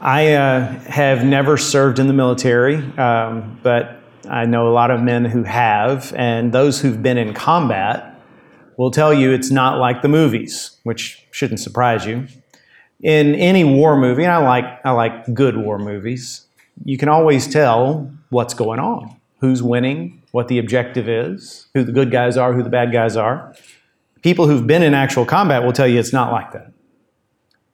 I uh, have never served in the military, um, but I know a lot of men who have, and those who've been in combat will tell you it's not like the movies, which shouldn't surprise you. In any war movie, and I like I like good war movies, you can always tell what's going on, who's winning, what the objective is, who the good guys are, who the bad guys are. People who've been in actual combat will tell you it's not like that.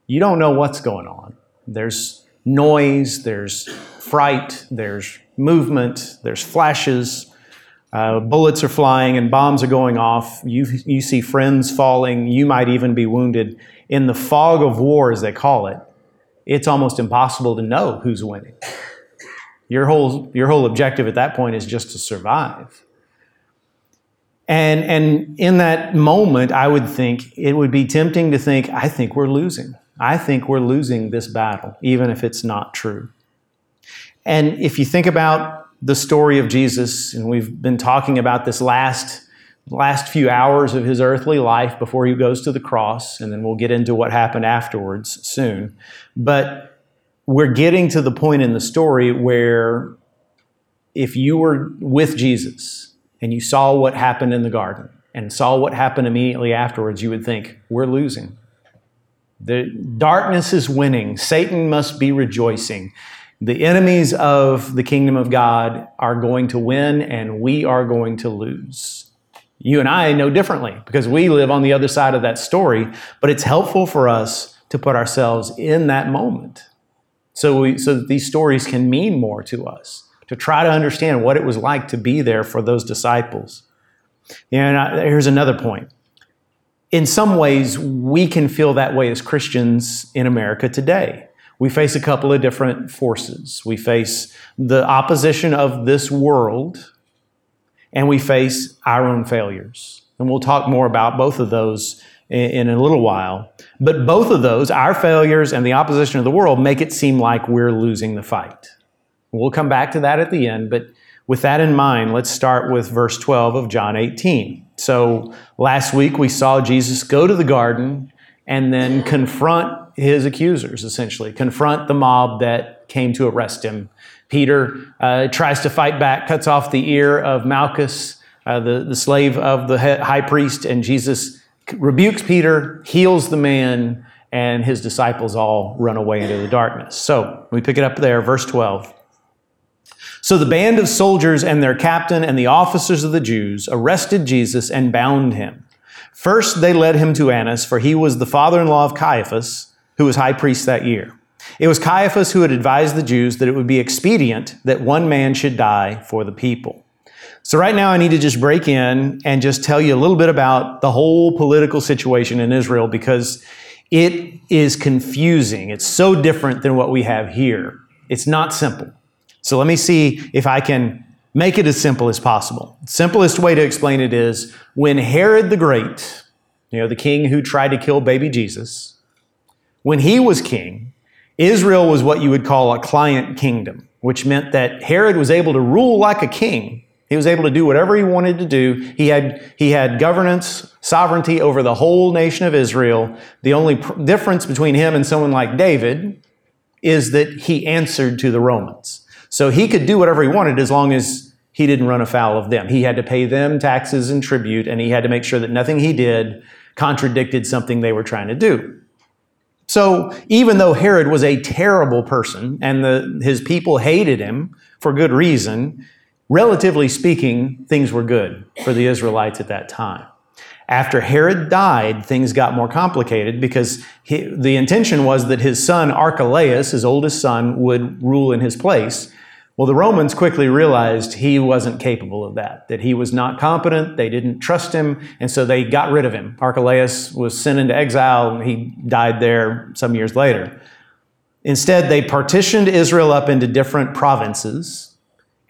You don't know what's going on. There's noise, there's fright, there's movement, there's flashes, uh, bullets are flying and bombs are going off. You, you see friends falling. You might even be wounded. In the fog of war, as they call it, it's almost impossible to know who's winning. Your whole, your whole objective at that point is just to survive. And, and in that moment, I would think it would be tempting to think, I think we're losing. I think we're losing this battle, even if it's not true. And if you think about the story of Jesus, and we've been talking about this last last few hours of his earthly life before he goes to the cross, and then we'll get into what happened afterwards soon. But we're getting to the point in the story where if you were with Jesus and you saw what happened in the garden and saw what happened immediately afterwards, you would think, we're losing. The darkness is winning. Satan must be rejoicing. The enemies of the kingdom of God are going to win and we are going to lose. You and I know differently because we live on the other side of that story, but it's helpful for us to put ourselves in that moment so, we, so that these stories can mean more to us, to try to understand what it was like to be there for those disciples. And here's another point in some ways, we can feel that way as Christians in America today. We face a couple of different forces. We face the opposition of this world, and we face our own failures. And we'll talk more about both of those in, a little while. But both of those, our failures and the opposition of the world, make it seem like we're losing the fight. We'll come back to that at the end, but with that in mind, let's start with verse 12 of John 18. So last week we saw Jesus go to the garden and then confront his accusers, essentially, confront the mob that came to arrest him. Peter uh, tries to fight back, cuts off the ear of Malchus, uh, the, the slave of the high priest, and Jesus rebukes Peter, heals the man, and his disciples all run away into the darkness. So we pick it up there, verse 12. So the band of soldiers and their captain and the officers of the Jews arrested Jesus and bound him. First, they led him to Annas, for he was the father in law of Caiaphas, who was high priest that year. It was Caiaphas who had advised the Jews that it would be expedient that one man should die for the people. So, right now, I need to just break in and just tell you a little bit about the whole political situation in Israel because it is confusing. It's so different than what we have here. It's not simple. So let me see if I can make it as simple as possible. Simplest way to explain it is when Herod the Great, you know, the king who tried to kill baby Jesus, when he was king, Israel was what you would call a client kingdom, which meant that Herod was able to rule like a king. He was able to do whatever he wanted to do. He had, he had governance, sovereignty over the whole nation of Israel. The only pr- difference between him and someone like David is that he answered to the Romans. So he could do whatever he wanted as long as he didn't run afoul of them. He had to pay them taxes and tribute, and he had to make sure that nothing he did contradicted something they were trying to do. So even though Herod was a terrible person and the, his people hated him for good reason, relatively speaking, things were good for the Israelites at that time. After Herod died, things got more complicated because he, the intention was that his son Archelaus, his oldest son, would rule in his place. Well, the Romans quickly realized he wasn't capable of that, that he was not competent, they didn't trust him, and so they got rid of him. Archelaus was sent into exile and he died there some years later. Instead, they partitioned Israel up into different provinces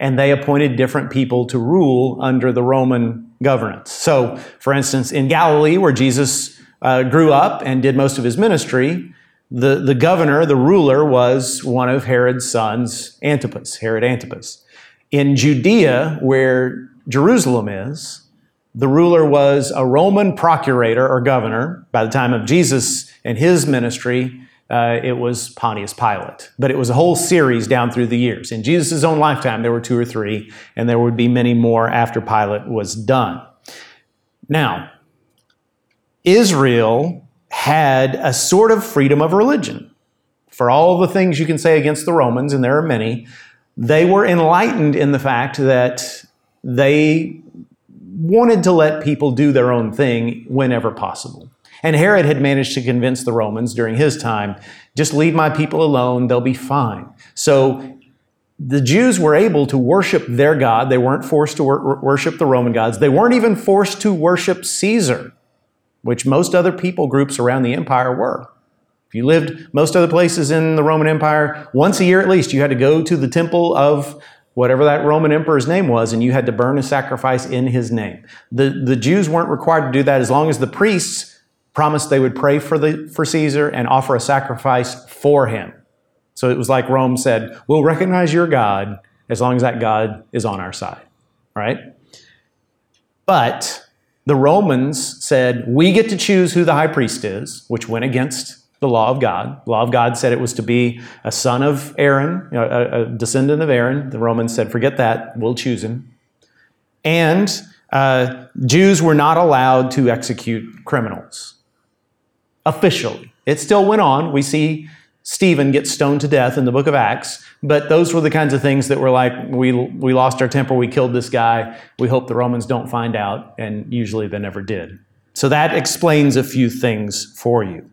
and they appointed different people to rule under the Roman governance. So, for instance, in Galilee, where Jesus uh, grew up and did most of his ministry, the, the governor, the ruler, was one of Herod's sons, Antipas, Herod Antipas. In Judea, where Jerusalem is, the ruler was a Roman procurator or governor. By the time of Jesus and his ministry, uh, it was Pontius Pilate. But it was a whole series down through the years. In Jesus' own lifetime, there were two or three, and there would be many more after Pilate was done. Now, Israel had a sort of freedom of religion. For all the things you can say against the Romans, and there are many, they were enlightened in the fact that they wanted to let people do their own thing whenever possible. And Herod had managed to convince the Romans during his time just leave my people alone, they'll be fine. So the Jews were able to worship their God. They weren't forced to wor- worship the Roman gods. They weren't even forced to worship Caesar, which most other people groups around the empire were. If you lived most other places in the Roman Empire, once a year at least, you had to go to the temple of whatever that Roman emperor's name was, and you had to burn a sacrifice in his name. The, the Jews weren't required to do that as long as the priests promised they would pray for, the, for Caesar and offer a sacrifice for him. So it was like Rome said, We'll recognize your God as long as that God is on our side, right? But the Romans said, We get to choose who the high priest is, which went against the law of God. The law of God said it was to be a son of Aaron, a, a, descendant of Aaron. The Romans said, Forget that, we'll choose him. And uh, Jews were not allowed to execute criminals officially. It still went on. We see Stephen gets stoned to death in the book of Acts, but those were the kinds of things that were like, we, we lost our temper, we killed this guy, we hope the Romans don't find out, and usually they never did. So that explains a few things for you.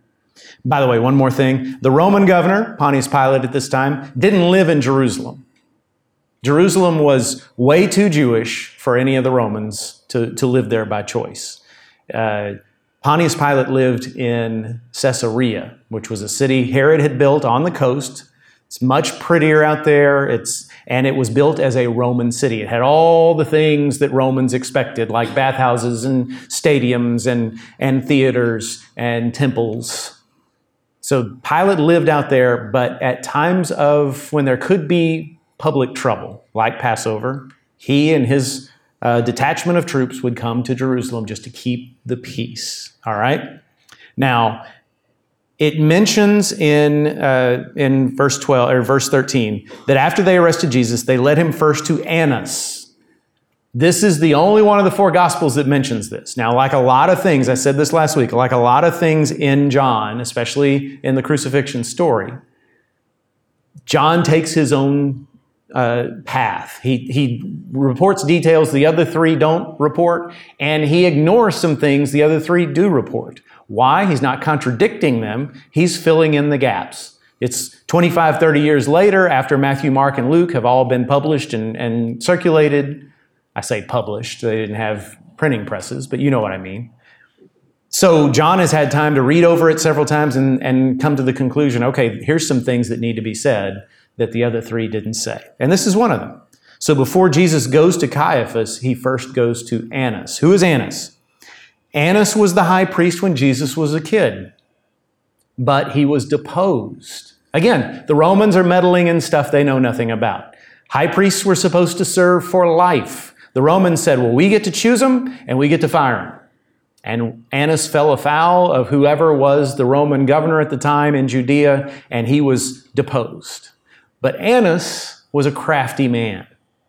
By the way, one more thing. The Roman governor, Pontius Pilate at this time, didn't live in Jerusalem. Jerusalem was way too Jewish for any of the Romans to, to live there by choice. Uh, Pontius Pilate lived in Caesarea, which was a city Herod had built on the coast. It's much prettier out there. It's, and it was built as a Roman city. It had all the things that Romans expected, like bathhouses and stadiums and, and theaters and temples. So Pilate lived out there, but at times of when there could be public trouble, like Passover, he and his a detachment of troops would come to Jerusalem just to keep the peace. All right? Now, it mentions in, uh, in verse 12 or verse 13 that after they arrested Jesus, they led him first to Annas. This is the only one of the four gospels that mentions this. Now, like a lot of things, I said this last week, like a lot of things in John, especially in the crucifixion story, John takes his own uh, path. He, he reports details the other three don't report, and he ignores some things the other three do report. Why? He's not contradicting them, he's filling in the gaps. It's 25, 30 years later, after Matthew, Mark, and Luke have all been published and, and circulated. I say published, they didn't have printing presses, but you know what I mean. So John has had time to read over it several times and, and come to the conclusion okay, here's some things that need to be said that the other three didn't say. And this is one of them. So before Jesus goes to Caiaphas, he first goes to Annas. Who is Annas? Annas was the high priest when Jesus was a kid, but he was deposed. Again, the Romans are meddling in stuff they know nothing about. High priests were supposed to serve for life. The Romans said, well, we get to choose them and we get to fire them. And Annas fell afoul of whoever was the Roman governor at the time in Judea, and he was deposed. But Annas was a crafty man.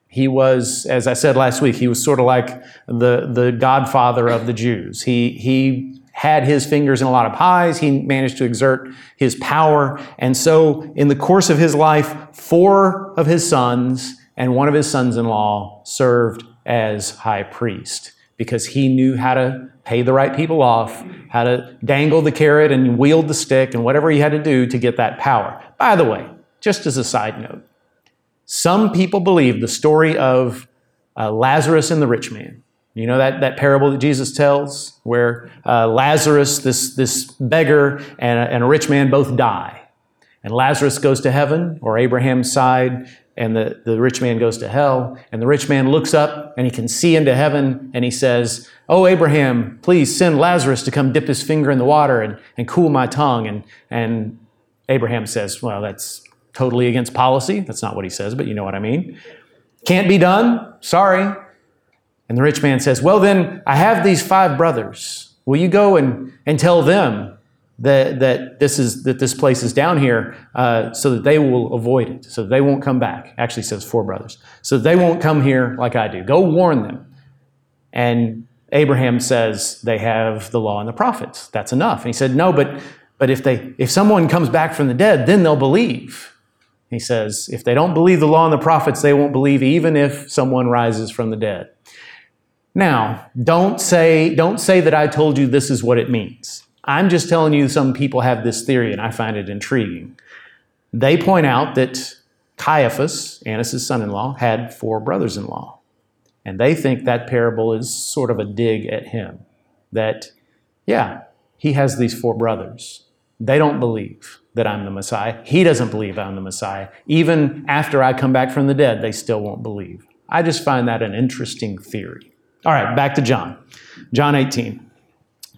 He was, as I said last week, he was sort of like the, the godfather of the Jews. He, he had his fingers in a lot of pies. He managed to exert his power. And so, in the course of his life, four of his sons and one of his sons in law served as high priest because he knew how to pay the right people off, how to dangle the carrot and wield the stick, and whatever he had to do to get that power. By the way, just as a side note, some people believe the story of uh, Lazarus and the rich man. You know that, that parable that Jesus tells where uh, Lazarus, this, this beggar, and a, and a rich man both die. And Lazarus goes to heaven, or Abraham's side, and the, the rich man goes to hell. And the rich man looks up and he can see into heaven and he says, Oh, Abraham, please send Lazarus to come dip his finger in the water and, and cool my tongue. And, and Abraham says, Well, that's totally against policy. That's not what he says, but you know what I mean. Can't be done. Sorry. And the rich man says, Well, then, I have these five brothers. Will you go and, and tell them that, that this is that this place is down here uh, so that they will avoid it, so they won't come back. Actually, says four brothers, so they won't come here like I do. Go warn them. And Abraham says they have the law and the prophets. That's enough. And he said, no, but but if they if someone comes back from the dead, then they'll believe. He says, if they don't believe the law and the prophets, they won't believe even if someone rises from the dead. Now, don't say, don't say that I told you this is what it means. I'm just telling you some people have this theory and I find it intriguing. They point out that Caiaphas, Annas' son in law, had four brothers in law. And they think that parable is sort of a dig at him. That, yeah, he has these four brothers. They don't believe that I'm the Messiah. He doesn't believe I'm the Messiah. Even after I come back from the dead, they still won't believe. I just find that an interesting theory. All right, back to John. John 18.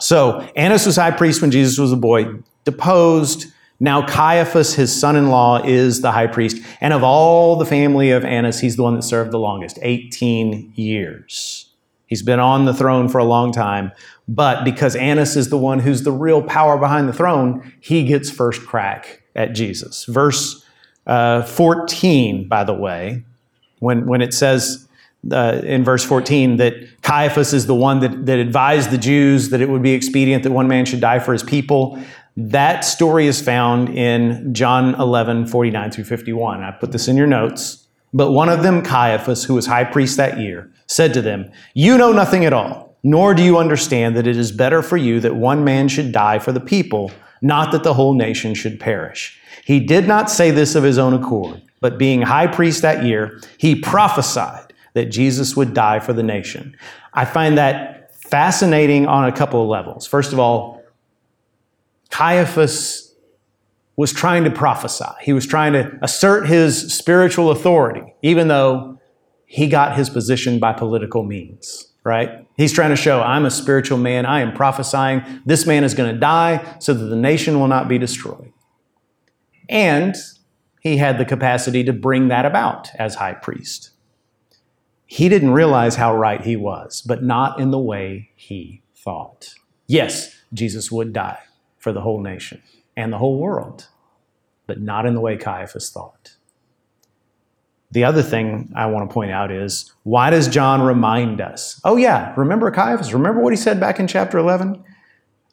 So Annas was high priest when Jesus was a boy, deposed. Now Caiaphas, his son-in-law, is the high priest. And of all the family of Annas, he's the one that served the longest, 18 years. He's been on the throne for a long time. But because Annas is the one who's the real power behind the throne, he gets first crack at Jesus. Verse uh, 14, by the way, when, when it says uh, in verse 14 that Caiaphas is the one that, that advised the Jews that it would be expedient that one man should die for his people. That story is found in John 11, 49 through 51. I put this in your notes. But one of them, Caiaphas, who was high priest that year, said to them, You know nothing at all, nor do you understand that it is better for you that one man should die for the people, not that the whole nation should perish. He did not say this of his own accord, but being high priest that year, he prophesied that Jesus would die for the nation. I find that fascinating on a couple of levels. First of all, Caiaphas was trying to prophesy. He was trying to assert his spiritual authority, even though he got his position by political means, right? He's trying to show, I'm a spiritual man. I am prophesying. This man is going to die so that the nation will not be destroyed. And he had the capacity to bring that about as high priest. He didn't realize how right he was, but not in the way he thought. Yes, Jesus would die for the whole nation and the whole world, but not in the way Caiaphas thought. The other thing I want to point out is why does John remind us? Oh, yeah, remember Caiaphas? Remember what he said back in chapter 11?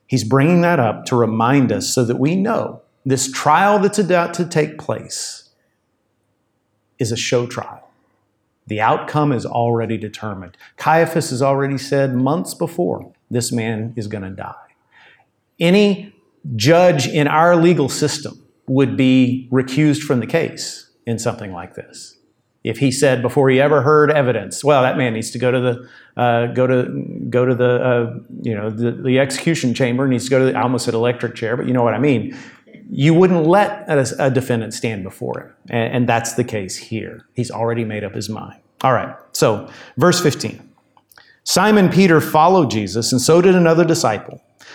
He's bringing that up to remind us so that we know this trial that's about to take place is a show trial. The outcome is already determined. Caiaphas has already said months before this man is going to die. Any judge in our legal system would be recused from the case in something like this. If he said before he ever heard evidence, well, that man needs to go to the uh, go to go to the uh, you know the, the, execution chamber, needs to go to the, I almost said electric chair, but you know what I mean. You wouldn't let a, a defendant stand before him, and, and that's the case here. He's already made up his mind. All right, so verse 15. Simon Peter followed Jesus, and so did another disciple.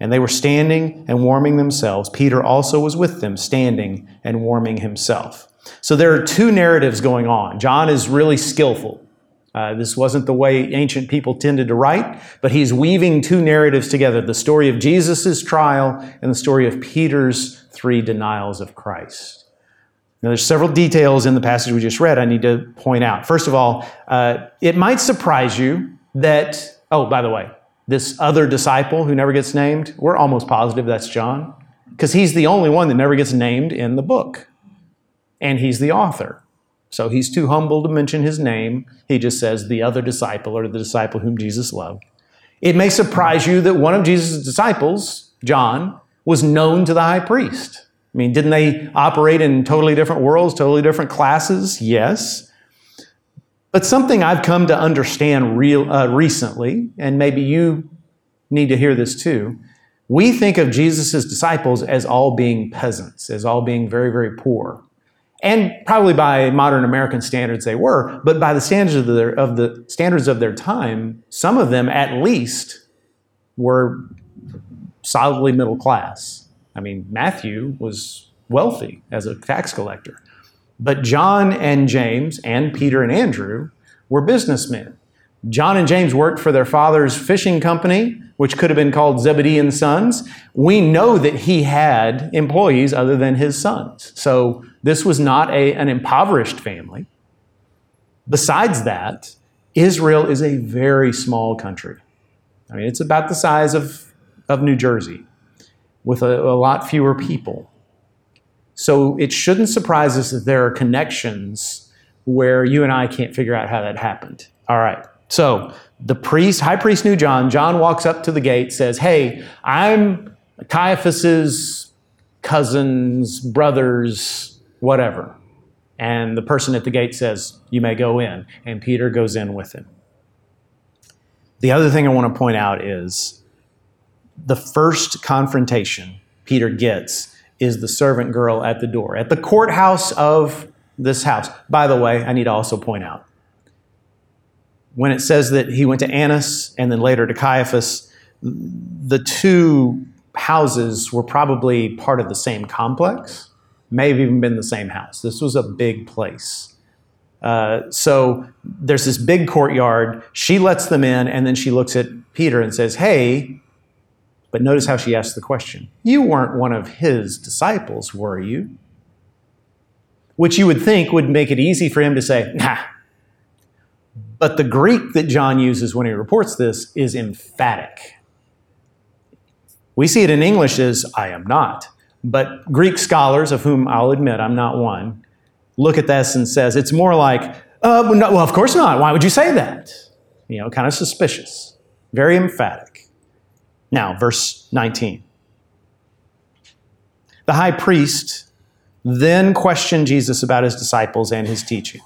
and they were standing and warming themselves. Peter also was with them, standing and warming himself. So there are two narratives going on. John is really skillful. Uh, this wasn't the way ancient people tended to write, but he's weaving two narratives together the story of Jesus' trial and the story of Peter's three denials of Christ. Now, there's several details in the passage we just read I need to point out. First of all, uh, it might surprise you that, oh, by the way, this other disciple who never gets named, we're almost positive that's John, because he's the only one that never gets named in the book. And he's the author. So he's too humble to mention his name. He just says the other disciple or the disciple whom Jesus loved. It may surprise you that one of Jesus' disciples, John, was known to the high priest. I mean, didn't they operate in totally different worlds, totally different classes? Yes. But something I've come to understand real, uh, recently, and maybe you need to hear this too, we think of Jesus' disciples as all being peasants, as all being very, very poor. And probably by modern American standards they were, but by the standards of, their, of the standards of their time, some of them at least were solidly middle class. I mean, Matthew was wealthy as a tax collector. But John and James and Peter and Andrew were businessmen. John and James worked for their father's fishing company, which could have been called Zebedee and Sons. We know that he had employees other than his sons. So this was not a, an impoverished family. Besides that, Israel is a very small country. I mean, it's about the size of, of New Jersey with a, a lot fewer people. So it shouldn't surprise us that there are connections where you and I can't figure out how that happened. All right. So the priest, high priest knew John. John walks up to the gate, says, Hey, I'm Caiaphas's cousins, brothers, whatever. And the person at the gate says, You may go in. And Peter goes in with him. The other thing I want to point out is the first confrontation Peter gets is the servant girl at the door, at the courthouse of this house. By the way, I need to also point out when it says that he went to Annas and then later to Caiaphas, the two houses were probably part of the same complex, may have even been the same house. This was a big place. Uh, so there's this big courtyard. She lets them in, and then she looks at Peter and says, Hey, but notice how she asks the question You weren't one of his disciples, were you? Which you would think would make it easy for him to say, Nah, but the Greek that John uses when he reports this is emphatic. We see it in English as I am not. But Greek scholars, of whom I'll admit I'm not one, look at this and says it's more like, uh, well, no, well, of course not. Why would you say that? You know, kind of suspicious, very emphatic. Now, verse 19. The high priest then questioned Jesus about his disciples and his teaching.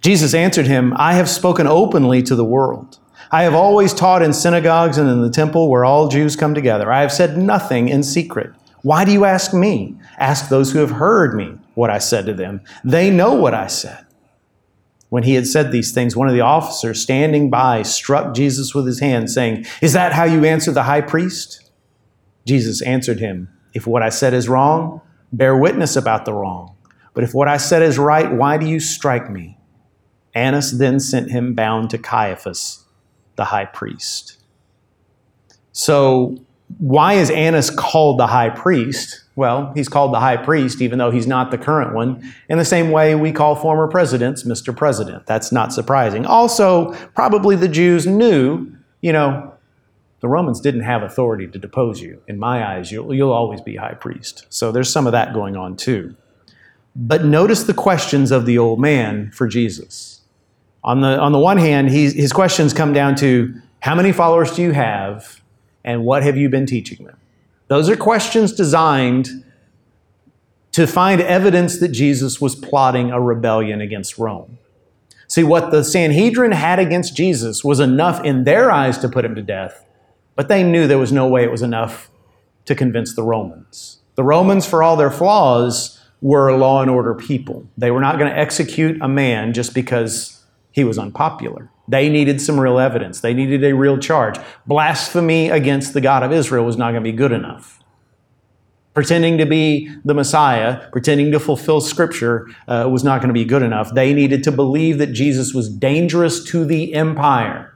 Jesus answered him, I have spoken openly to the world. I have always taught in synagogues and in the temple where all Jews come together. I have said nothing in secret. Why do you ask me? Ask those who have heard me what I said to them. They know what I said. When he had said these things, one of the officers standing by struck Jesus with his hand, saying, Is that how you answer the high priest? Jesus answered him, If what I said is wrong, bear witness about the wrong. But if what I said is right, why do you strike me? Annas then sent him bound to Caiaphas, the high priest. So, why is Annas called the high priest? Well, he's called the high priest even though he's not the current one. In the same way we call former presidents Mr. President. That's not surprising. Also, probably the Jews knew, you know, the Romans didn't have authority to depose you. In my eyes, you'll, you'll always be high priest. So there's some of that going on too. But notice the questions of the old man for Jesus. On the, on the one hand, his questions come down to how many followers do you have and what have you been teaching them? Those are questions designed to find evidence that Jesus was plotting a rebellion against Rome. See, what the Sanhedrin had against Jesus was enough in their eyes to put him to death, but they knew there was no way it was enough to convince the Romans. The Romans, for all their flaws, were a law and order people. They were not going to execute a man just because he was unpopular. They needed some real evidence. They needed a real charge. Blasphemy against the God of Israel was not going to be good enough. Pretending to be the Messiah, pretending to fulfill Scripture, uh, was not going to be good enough. They needed to believe that Jesus was dangerous to the empire.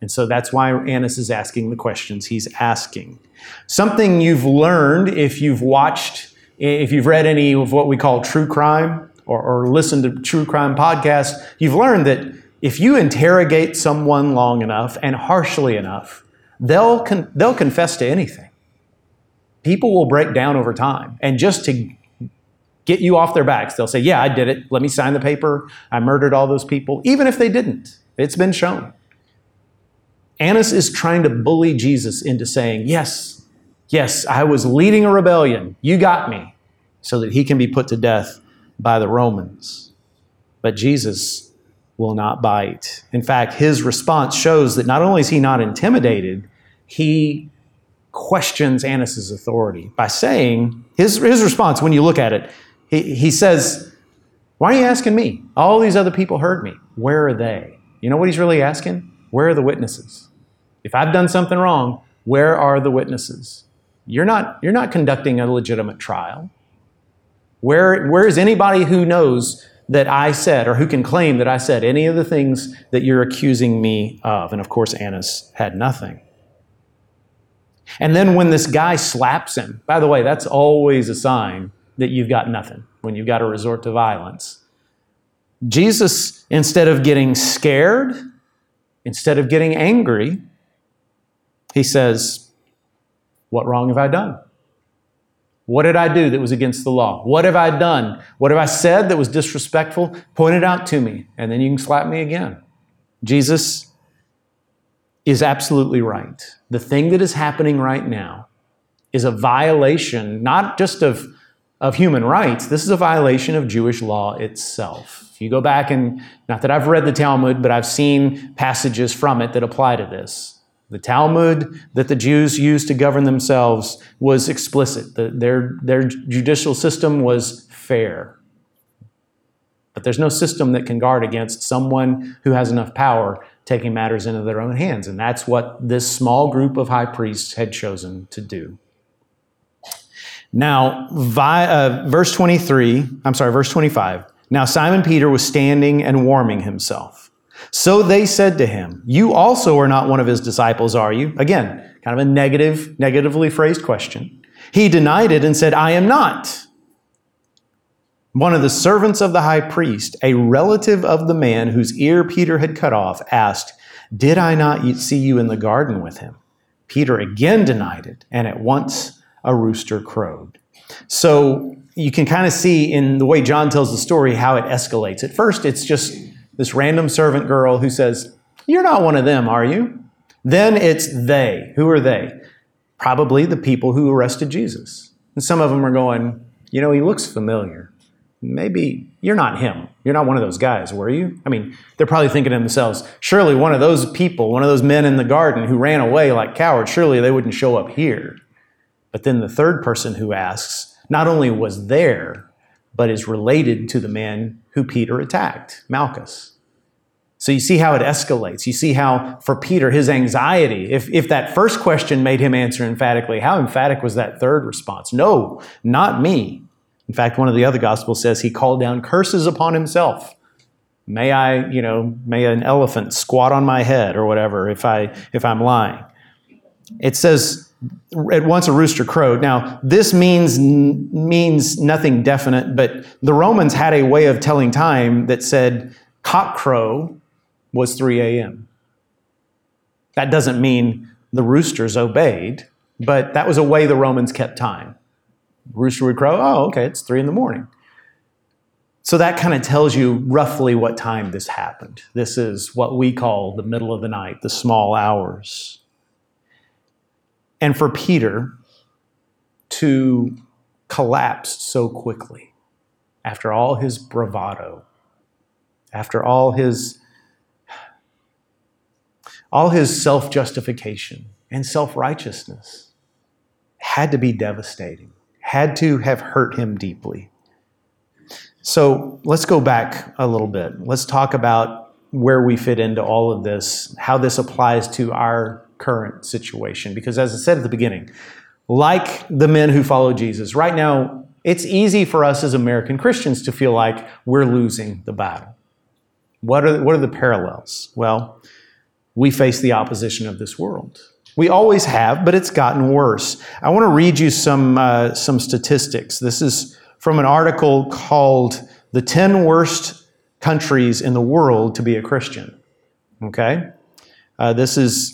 And so that's why Annas is asking the questions he's asking. Something you've learned if you've watched, if you've read any of what we call true crime, or, or listen to true crime podcasts, you've learned that if you interrogate someone long enough and harshly enough, they'll, con- they'll confess to anything. People will break down over time. And just to get you off their backs, they'll say, Yeah, I did it. Let me sign the paper. I murdered all those people, even if they didn't. It's been shown. Annas is trying to bully Jesus into saying, Yes, yes, I was leading a rebellion. You got me, so that he can be put to death by the Romans. But Jesus will not bite. In fact, his response shows that not only is he not intimidated, he questions Annas' authority by saying, his, his response, when you look at it, He, he says, Why are you asking me? All these other people heard me. Where are they? You know what he's really asking? Where are the witnesses? If I've done something wrong, where are the witnesses? You're not, you're not conducting a legitimate trial. Where, where is anybody who knows that I said or who can claim that I said any of the things that you're accusing me of? And of course, Annas had nothing. And then when this guy slaps him, by the way, that's always a sign that you've got nothing, when you've got to resort to violence. Jesus, instead of getting scared, instead of getting angry, he says, What wrong have I done? What did I do that was against the law? What have I done? What have I said that was disrespectful? Point it out to me, and then you can slap me again. Jesus is absolutely right. The thing that is happening right now is a violation not just of, of human rights, this is a violation of Jewish law itself. If you go back and, not that I've read the Talmud, but I've seen passages from it that apply to this. The Talmud that the Jews used to govern themselves was explicit. The, their, their judicial system was fair. But there's no system that can guard against someone who has enough power taking matters into their own hands. And that's what this small group of high priests had chosen to do. Now, vi, uh, verse 23, I'm sorry, verse 25. Now Simon Peter was standing and warming himself. So they said to him, You also are not one of his disciples, are you? Again, kind of a negative, negatively phrased question. He denied it and said, I am not. One of the servants of the high priest, a relative of the man whose ear Peter had cut off, asked, Did I not see you in the garden with him? Peter again denied it, and at once a rooster crowed. So you can kind of see in the way John tells the story how it escalates. At first, it's just this random servant girl who says, You're not one of them, are you? Then it's they. Who are they? Probably the people who arrested Jesus. And some of them are going, You know, he looks familiar maybe you're not him. You're not one of those guys, were you? I mean, they're probably thinking to themselves, surely one of those people, one of those men in the garden who ran away like cowards, surely they wouldn't show up here. But then the third person who asks not only was there, but is related to the man who Peter attacked, Malchus. So you see how it escalates. You see how, for Peter, his anxiety, if, if that first question made him answer emphatically, how emphatic was that third response? No, not me. In fact, one of the other gospels says he called down curses upon himself. May I, you know, may an elephant squat on my head or whatever if I if I'm lying. It says at once a rooster crowed. Now, this means means nothing definite, but the Romans had a way of telling time that said cock crow was 3 a.m. That doesn't mean the roosters obeyed, but that was a way the Romans kept time. Rooster would crow, oh, okay, it's three in the morning. So that kind of tells you roughly what time this happened. This is what we call the middle of the night, the small hours. And for Peter to collapse so quickly after all his bravado, after all his all his self-justification and self-righteousness had to be devastating had to have hurt him deeply. So let's go back a little bit. Let's talk about where we fit into all of this, how this applies to our current situation. Because as I said at the beginning, like the men who follow Jesus, right now, it's easy for us as American Christians to feel like we're losing the battle. What are, what are the parallels? Well, we face the opposition of this world. We always have, but it's gotten worse. I want to read you some, uh, some statistics. This is from an article called The 10 Worst Countries in the World to Be a Christian. Okay? Uh, this, is,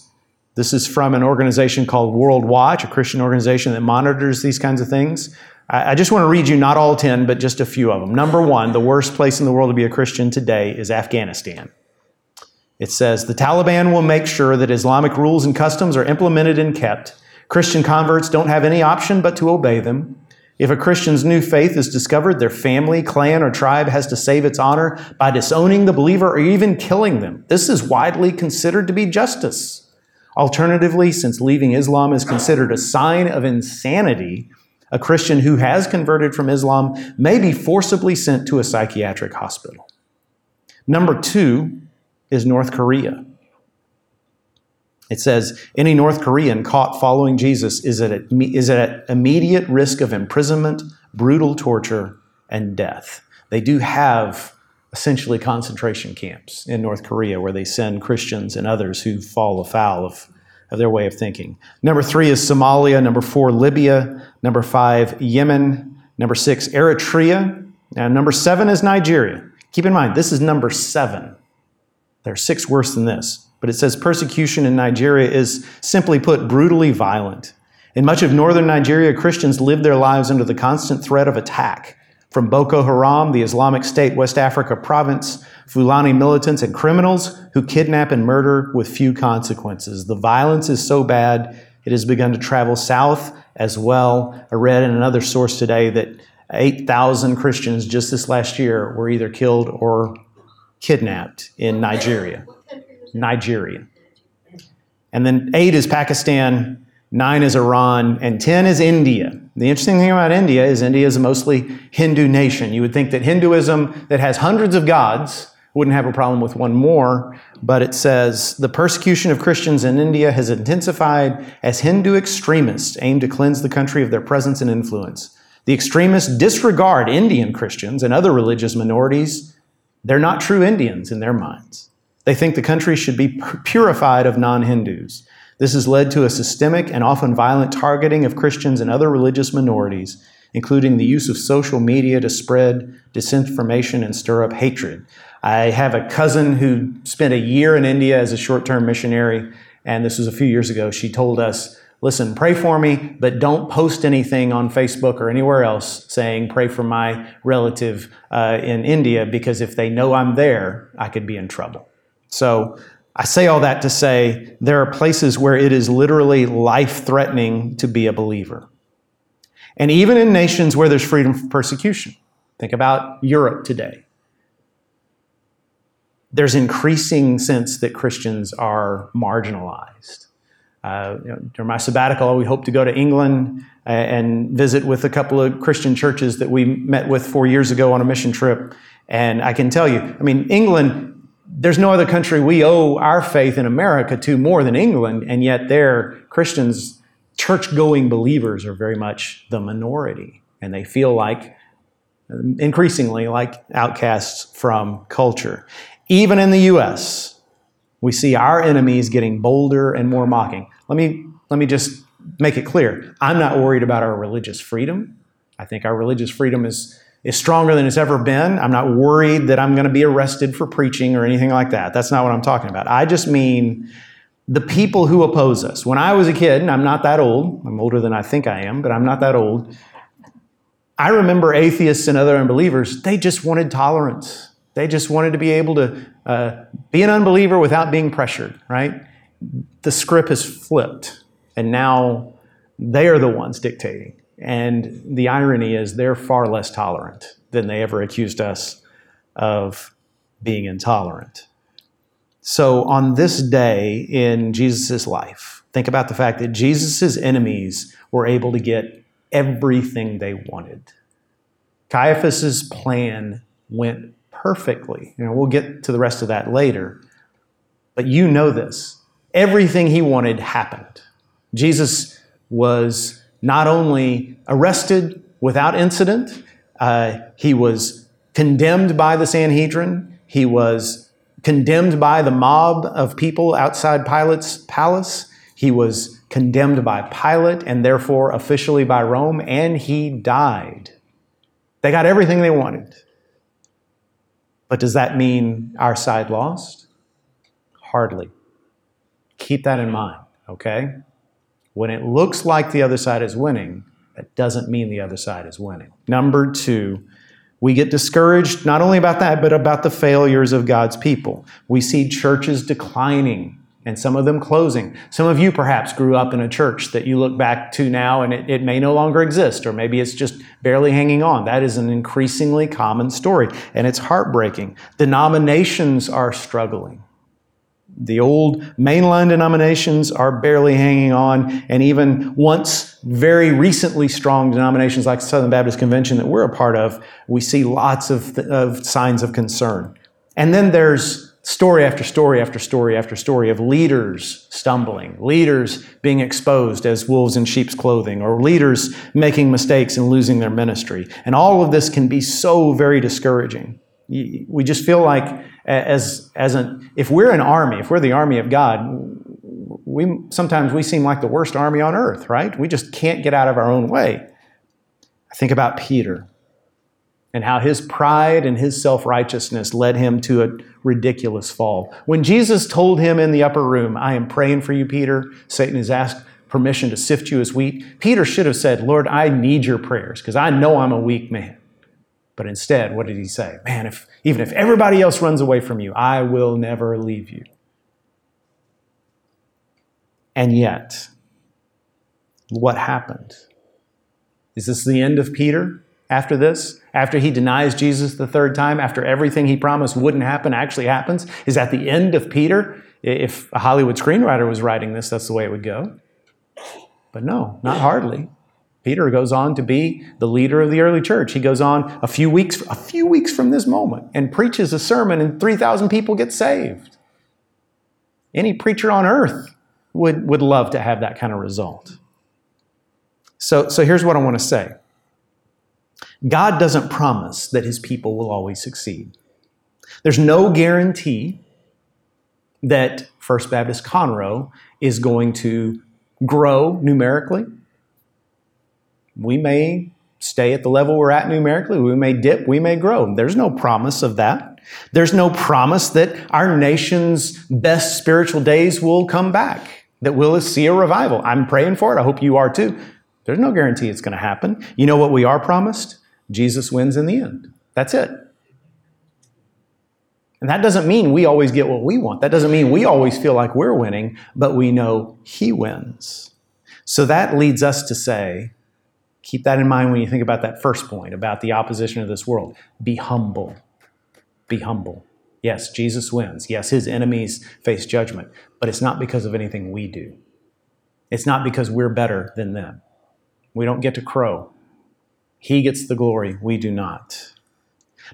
this is from an organization called World Watch, a Christian organization that monitors these kinds of things. I, just want to read you not all 10, but just a few of them. Number one, the worst place in the world to be a Christian today is Afghanistan. It says the Taliban will make sure that Islamic rules and customs are implemented and kept. Christian converts don't have any option but to obey them. If a Christian's new faith is discovered, their family, clan, or tribe has to save its honor by disowning the believer or even killing them. This is widely considered to be justice. Alternatively, since leaving Islam is considered a sign of insanity, a Christian who has converted from Islam may be forcibly sent to a psychiatric hospital. Number two is North Korea. It says any North Korean caught following Jesus is at, is at immediate risk of imprisonment, brutal torture, and death. They do have essentially concentration camps in North Korea where they send Christians and others who fall afoul of, of their way of thinking. Number three is Somalia. Number four, Libya. Number five, Yemen. Number six, Eritrea. And number seven is Nigeria. Keep in mind, this is number seven. There are six worse than this. But it says persecution in Nigeria is simply put brutally violent. In much of northern Nigeria, Christians live their lives under the constant threat of attack from Boko Haram, the Islamic State West Africa province, Fulani militants, and criminals who kidnap and murder with few consequences. The violence is so bad, it has begun to travel south as well. I read in another source today that 8,000 Christians just this last year were either killed or kidnapped in Nigeria. Nigeria. And then eight is Pakistan, nine is Iran, and 10 is India. The interesting thing about India is India is a mostly Hindu nation. You would think that Hinduism, that has hundreds of gods, wouldn't have a problem with one more, but it says the persecution of Christians in India has intensified as Hindu extremists aim to cleanse the country of their presence and influence. The extremists disregard Indian Christians and other religious minorities. They're not true Indians in their minds. They think the country should be purified of non Hindus. This has led to a systemic and often violent targeting of Christians and other religious minorities, including the use of social media to spread disinformation and stir up hatred. I have a cousin who spent a year in India as a short term missionary, and this was a few years ago. She told us, Listen, pray for me, but don't post anything on Facebook or anywhere else saying, Pray for my relative uh, in India, because if they know I'm there, I could be in trouble. So I say all that to say there are places where it is literally life threatening to be a believer. And even in nations where there's freedom from persecution, think about Europe today. There's increasing sense that Christians are marginalized. Uh, you know, during my sabbatical, we hope to go to England uh, and visit with a couple of Christian churches that we met with four years ago on a mission trip. And I can tell you, I mean, England there's no other country we owe our faith in America to more than England, and yet there, Christians, church going believers, are very much the minority, and they feel like increasingly like outcasts from culture. Even in the US, we see our enemies getting bolder and more mocking. Let me, let me just make it clear I'm not worried about our religious freedom. I think our religious freedom is is stronger than it's ever been. I'm not worried that I'm going to be arrested for preaching or anything like that. That's not what I'm talking about. I just mean the people who oppose us. When I was a kid, and I'm not that old, I'm older than I think I am, but I'm not that old. I remember atheists and other unbelievers, they just wanted tolerance. They just wanted to be able to uh, be an unbeliever without being pressured, right? The script has flipped, and now they are the ones dictating. And the irony is they're far less tolerant than they ever accused us of being intolerant. So, on this day in Jesus' life, think about the fact that Jesus' enemies were able to get everything they wanted. Caiaphas' plan went perfectly. You know, we'll get to the rest of that later. But you know this. Everything he wanted happened. Jesus was not only arrested without incident, uh, he was condemned by the Sanhedrin, he was condemned by the mob of people outside Pilate's palace, he was condemned by Pilate and therefore officially by Rome, and he died. They got everything they wanted. But does that mean our side lost? Hardly. Keep that in mind, okay? When it looks like the other side is winning, that doesn't mean the other side is winning. Number two, we get discouraged not only about that, but about the failures of God's people. We see churches declining and some of them closing. Some of you perhaps grew up in a church that you look back to now and it, it, may no longer exist, or maybe it's just barely hanging on. That is an increasingly common story, and it's heartbreaking. Denominations are struggling. The old mainline denominations are barely hanging on, and even once very recently strong denominations like Southern Baptist Convention that we're a part of, we see lots of, of signs of concern. And then there's story after story after story after story of leaders stumbling, leaders being exposed as wolves in sheep's clothing, or leaders making mistakes and losing their ministry. And all of this can be so very discouraging. We just feel like as, as an, if we're an army, if we're the army of God, we, sometimes we seem like the worst army on earth, right? We just can't get out of our own way. I think about Peter and how his pride and his self righteousness led him to a ridiculous fall. When Jesus told him in the upper room, I am praying for you, Peter, Satan has asked permission to sift you as wheat, Peter should have said, Lord, I need your prayers because I know I'm a weak man. But instead, what did he say? Man, if, even if everybody else runs away from you, I will never leave you. And yet, what happened? Is this the end of Peter after this? After he denies Jesus the third time, after everything he promised wouldn't happen actually happens? Is that the end of Peter? If a Hollywood screenwriter was writing this, that's the way it would go. But no, not hardly. Peter goes on to be the leader of the early church. He goes on a few weeks, a few weeks from this moment and preaches a sermon and 3,000 people get saved. Any preacher on earth would, would love to have that kind of result. So, so here's what I want to say. God doesn't promise that his people will always succeed. There's no guarantee that First Baptist Conroe is going to grow numerically we may stay at the level we're at numerically. We may dip, we may grow. There's no promise of that. There's no promise that our nation's best spiritual days will come back, that we'll see a revival. I'm praying for it. I hope you are too. There's no guarantee it's going to happen. You know what we are promised? Jesus wins in the end. That's it. And that doesn't mean we always get what we want. That doesn't mean we always feel like we're winning, but we know He wins. So that leads us to say, Keep that in mind when you think about that first point about the opposition of this world. Be humble. Be humble. Yes, Jesus wins. Yes, his enemies face judgment, but it's not because of anything we do. It's not because we're better than them. We don't get to crow. He gets the glory, we do not.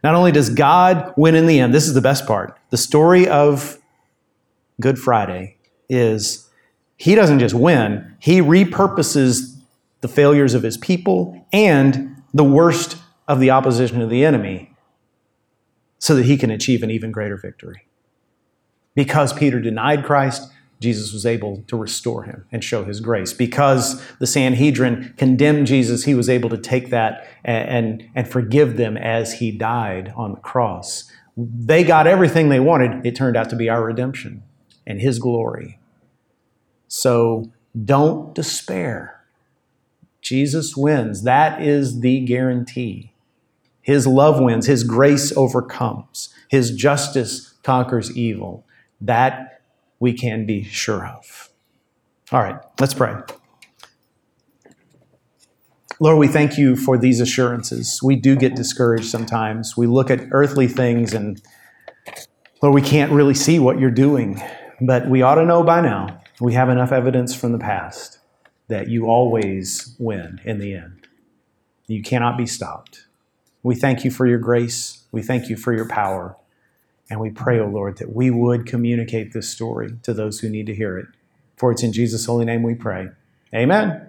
Not only does God win in the end, this is the best part. The story of Good Friday is he doesn't just win, he repurposes the failures of his people, and the worst of the opposition of the enemy so that he can achieve an even greater victory. Because Peter denied Christ, Jesus was able to restore him and show his grace. Because the Sanhedrin condemned Jesus, he was able to take that and, and, and, forgive them as he died on the cross. They got everything they wanted. It turned out to be our redemption and his glory. So don't despair. Jesus wins. That is the guarantee. His love wins. His grace overcomes. His justice conquers evil. That we can be sure of. All right, let's pray. Lord, we thank you for these assurances. We do get discouraged sometimes. We look at earthly things and, Lord, we can't really see what you're doing, but we ought to know by now. We have enough evidence from the past that you always win in the end. You cannot be stopped. We thank you for your grace. We thank you for your power. And we pray, O oh Lord, that we would communicate this story to those who need to hear it. For it's in Jesus' holy name we pray. Amen.